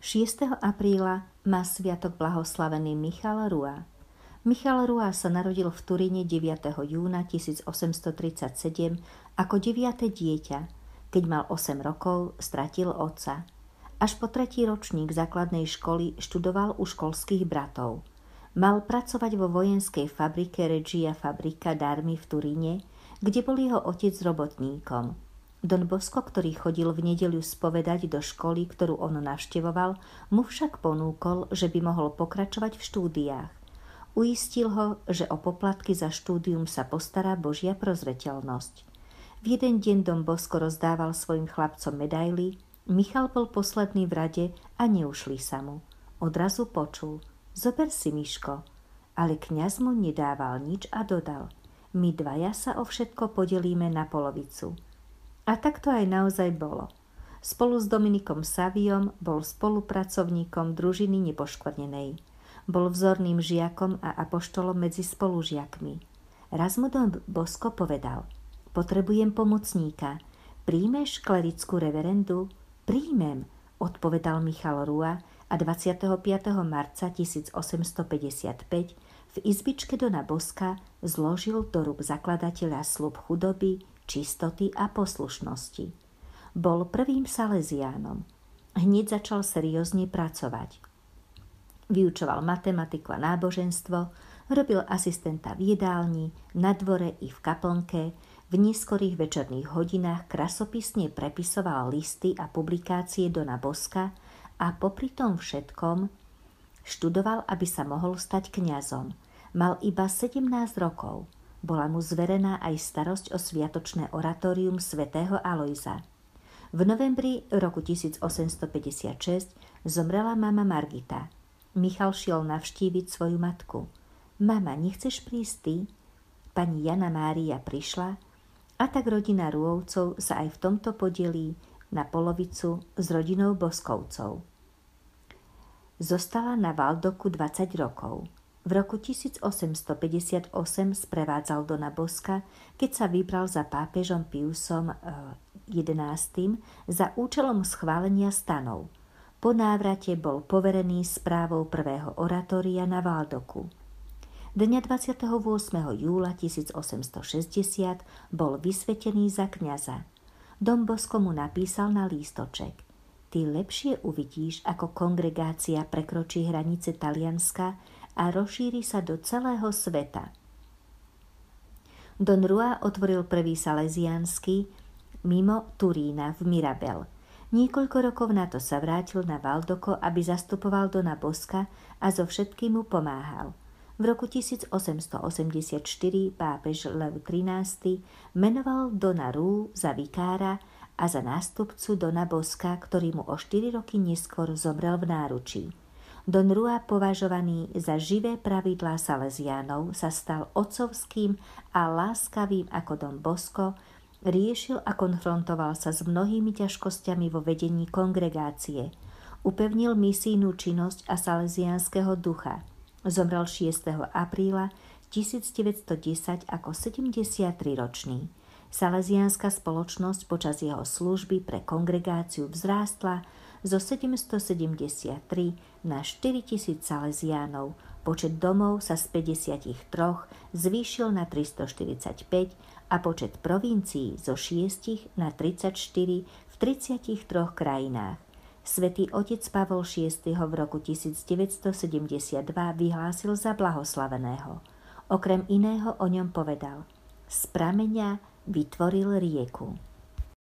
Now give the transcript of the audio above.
6. apríla má sviatok blahoslavený Michal Rua. Michal Rua sa narodil v Turíne 9. júna 1837 ako deviate dieťa. Keď mal 8 rokov, stratil otca. Až po tretí ročník základnej školy študoval u školských bratov. Mal pracovať vo vojenskej fabrike Regia Fabrika Darmy v Turíne, kde bol jeho otec robotníkom. Don Bosco, ktorý chodil v nedeľu spovedať do školy, ktorú on navštevoval, mu však ponúkol, že by mohol pokračovať v štúdiách. Uistil ho, že o poplatky za štúdium sa postará Božia prozreteľnosť. V jeden deň Don Bosco rozdával svojim chlapcom medaily, Michal bol posledný v rade a neušli sa mu. Odrazu počul, zober si Miško, ale kňaz mu nedával nič a dodal, my dvaja sa o všetko podelíme na polovicu. A tak to aj naozaj bolo. Spolu s Dominikom Saviom bol spolupracovníkom družiny nepoškvrnenej. Bol vzorným žiakom a apoštolom medzi spolužiakmi. Raz mu Don Bosko povedal, potrebujem pomocníka. Príjmeš klerickú reverendu? Príjmem, odpovedal Michal Rua a 25. marca 1855 v izbičke Dona Boska zložil do rúk zakladateľa slub chudoby, čistoty a poslušnosti. Bol prvým saleziánom. Hneď začal seriózne pracovať. Vyučoval matematiku a náboženstvo, robil asistenta v jedálni, na dvore i v kaplnke, v neskorých večerných hodinách krasopisne prepisoval listy a publikácie Dona Boska a popri tom všetkom študoval, aby sa mohol stať kňazom. Mal iba 17 rokov – bola mu zverená aj starosť o sviatočné oratórium svätého Alojza. V novembri roku 1856 zomrela mama Margita. Michal šiel navštíviť svoju matku. Mama, nechceš prísť ty? Pani Jana Mária prišla a tak rodina Rúovcov sa aj v tomto podelí na polovicu s rodinou Boskovcov. Zostala na Valdoku 20 rokov. V roku 1858 sprevádzal Dona Boska, keď sa vybral za pápežom Piusom XI za účelom schválenia stanov. Po návrate bol poverený správou prvého oratória na Valdoku. Dňa 28. júla 1860 bol vysvetený za kňaza. Dom Bosko mu napísal na lístoček. Ty lepšie uvidíš, ako kongregácia prekročí hranice Talianska a rozšíri sa do celého sveta. Don Rua otvoril prvý salesiánsky mimo Turína v Mirabel. Niekoľko rokov na to sa vrátil na Valdoko, aby zastupoval Dona Boska a so všetkým mu pomáhal. V roku 1884 pápež Lev XIII menoval Dona Rú za vikára a za nástupcu Dona Boska, ktorý mu o 4 roky neskôr zomrel v náručí. Don Rua, považovaný za živé pravidlá Salesiánov, sa stal otcovským a láskavým ako Don Bosco, riešil a konfrontoval sa s mnohými ťažkosťami vo vedení kongregácie. Upevnil misijnú činnosť a salesiánskeho ducha. Zomrel 6. apríla 1910 ako 73-ročný. Salesiánska spoločnosť počas jeho služby pre kongregáciu vzrástla zo 773 na 4000 salesiánov. Počet domov sa z 53 zvýšil na 345 a počet provincií zo 6 na 34 v 33 krajinách. Svetý otec Pavol VI v roku 1972 vyhlásil za blahoslaveného. Okrem iného o ňom povedal, z prameňa vytvoril rieku.